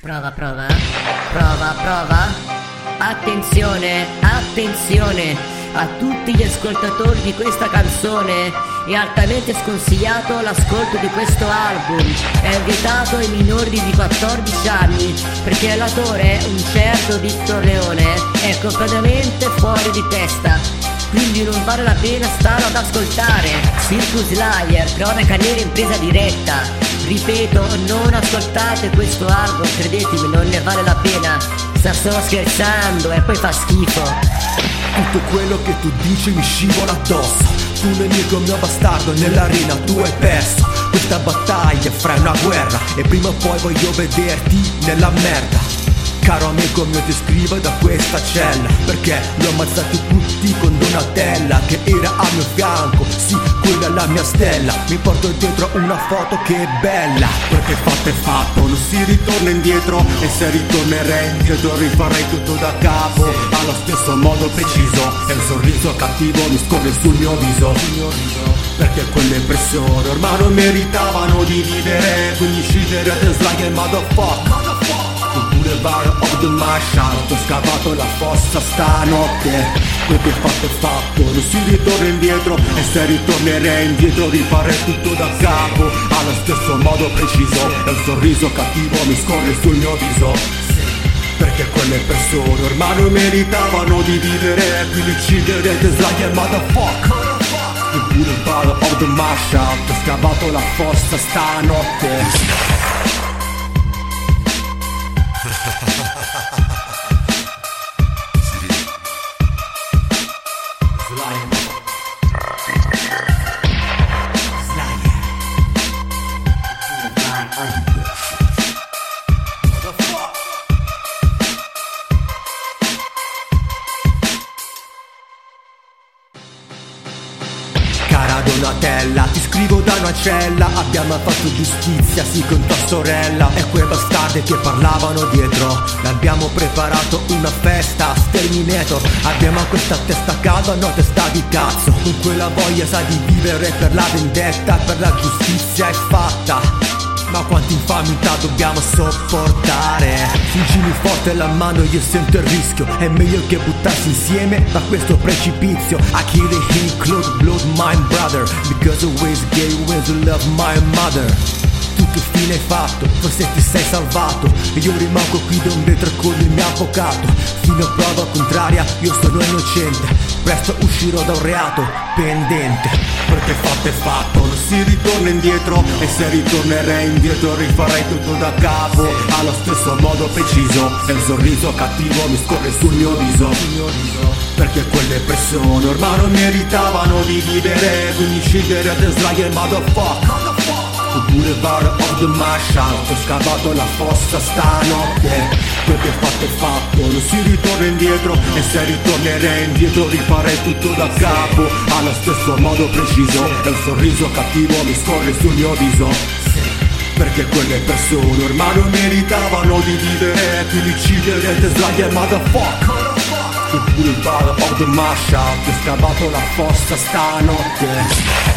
Prova, prova. Prova, prova. Attenzione, attenzione a tutti gli ascoltatori di questa canzone. È altamente sconsigliato l'ascolto di questo album. È vietato ai minori di 14 anni perché l'autore, un certo Victor Leone, è completamente fuori di testa. Quindi non vale la pena starlo ad ascoltare. Circus Liar, cronaca nera in presa diretta. Ripeto, non ascoltate questo album, credetemi, non ne vale la pena. Sta solo scherzando e poi fa schifo. Tutto quello che tu dici mi scivola addosso Tu nemico mio bastardo nell'arena tu hai perso Questa battaglia fra una guerra E prima o poi voglio vederti nella merda Caro amico mio ti scrivo da questa cella Perché li ho ammazzati tutti con Donatella Che era a mio fianco, sì quella è la mia stella. Mi porto dietro una foto che è bella. Perché fatto è fatto, non si ritorna indietro. E se ritornerei indietro rifarei tutto da capo. Allo stesso modo preciso E un sorriso cattivo mi scorre sul mio viso. Perché quelle persone ormai non meritavano di vivere. Quindi scegliere the slag e motherfucker of the Marshall Ho scavato la fossa stanotte. Quel che fatto è fatto, non si ritorna indietro. E se ritornerei indietro rifarei tutto da capo. Allo stesso modo preciso E un sorriso cattivo mi scorre sul mio viso. Perché quelle persone ormai non meritavano di vivere. Quindi ucciderete like a motherfucker. Il boulevard of the Marshall Ho scavato la fossa stanotte flying. Donatella, ti scrivo da una cella. Abbiamo fatto giustizia, sì, con tua sorella. E quei bastardi che parlavano dietro. L'abbiamo preparato una festa Sterminator Abbiamo questa testa calda, no testa di cazzo. Con quella voglia sa di vivere per la vendetta Per la giustizia è fatta ma quanta infamità dobbiamo sopportare? Fuggimi forte la mano io sento il rischio. È meglio che buttarsi insieme da questo precipizio. I kill the heat, close blood, my brother. Because always gay when you love my mother. Tu che fine hai fatto? Forse ti sei salvato. Io rimango qui da un vetro con avvocato Fino a prova contraria io sono innocente Presto uscirò da un reato pendente. Perché fatto è fatto, non si ritorna indietro E se ritornerei indietro rifarei tutto da capo. Allo stesso modo preciso E un sorriso cattivo mi scorre sul mio viso. Perché quelle persone ormai non meritavano di vivere Quindi scegliere the slag e motherfucker il boulevard of the Marshall Ho scavato la fossa stanotte. Quel che fatto è fatto Non si ritorna indietro. E se ritornerei indietro rifarei tutto da capo. Allo stesso modo preciso E un sorriso cattivo mi scorre sul mio viso. Perché quelle persone ormai non meritavano di vivere. Quindi uccidere the slag e motherfucker. Il boulevard of the Marshall Ho scavato la fossa stanotte